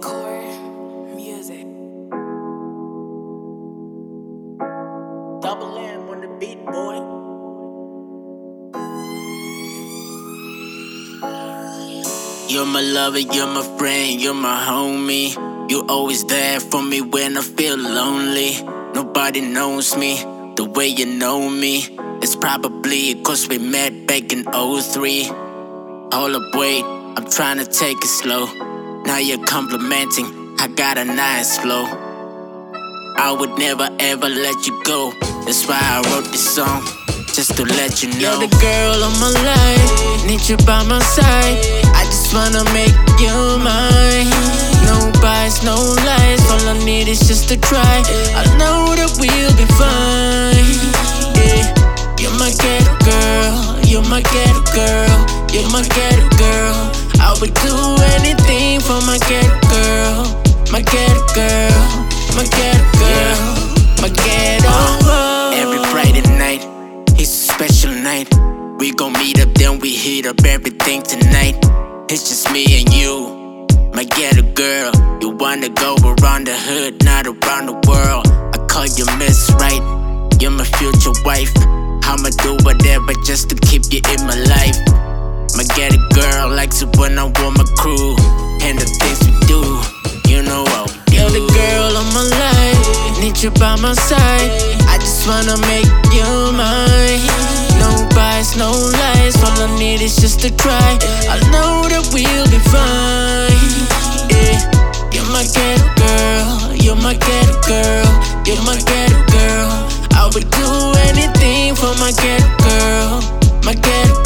Core music. Double M on the beat, boy. You're my lover, you're my friend, you're my homie. You always there for me when I feel lonely. Nobody knows me the way you know me. It's probably cause we met back in 03. Hold up, wait, I'm trying to take it slow. Now you're complimenting, I got a nice flow. I would never ever let you go. That's why I wrote this song, just to let you know. You're the girl of my life, need you by my side. I just wanna make you mine. No bias, no lies. All I need is just to try. I know that we'll be fine. Yeah, you're my ghetto girl, you're my ghetto girl, you're my ghetto girl. I would do anything for my ghetto girl, my ghetto girl, my ghetto girl, my ghetto. Uh, every Friday night, it's a special night. We gon' meet up, then we heat up everything tonight. It's just me and you, my ghetto girl. You wanna go around the hood, not around the world. I call you Miss Right, you're my future wife. I'ma do whatever just to keep you in my life. My ghetto girl likes it when I'm my crew. And the things we do, you know what we do. You're the girl of my life, need you by my side. I just wanna make you mine. No bias, no lies. All I need is just to try. I know that we'll be fine. Yeah, you're my ghetto girl, you're my ghetto girl, you're my ghetto girl. I would do anything for my ghetto girl, my ghetto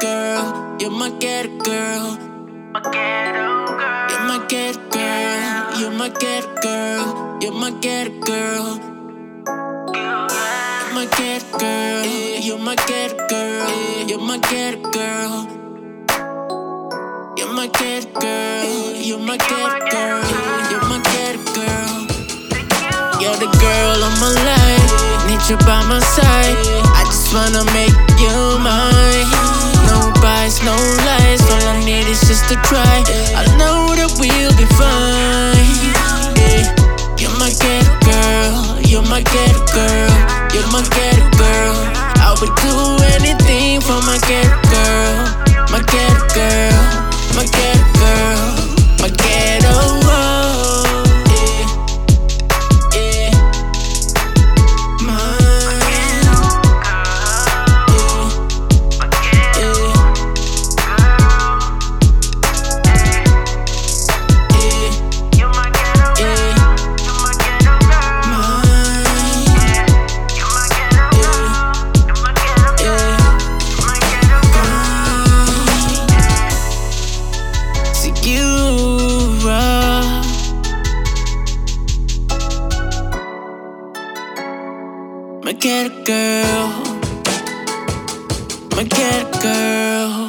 girl, you're my ghetto girl. You're my ghetto girl, you're my ghetto girl, you're my ghetto girl. You're my ghetto girl, you're my ghetto girl, you're my ghetto girl. You're my ghetto girl, you're my ghetto girl, you're my ghetto girl. You're the girl of my life, need you by my side. I just wanna make to try. I know that we'll be fine. You're my ghetto girl, you're my ghetto girl, you're my ghetto girl. I would do My ghetto girl, my ghetto girl.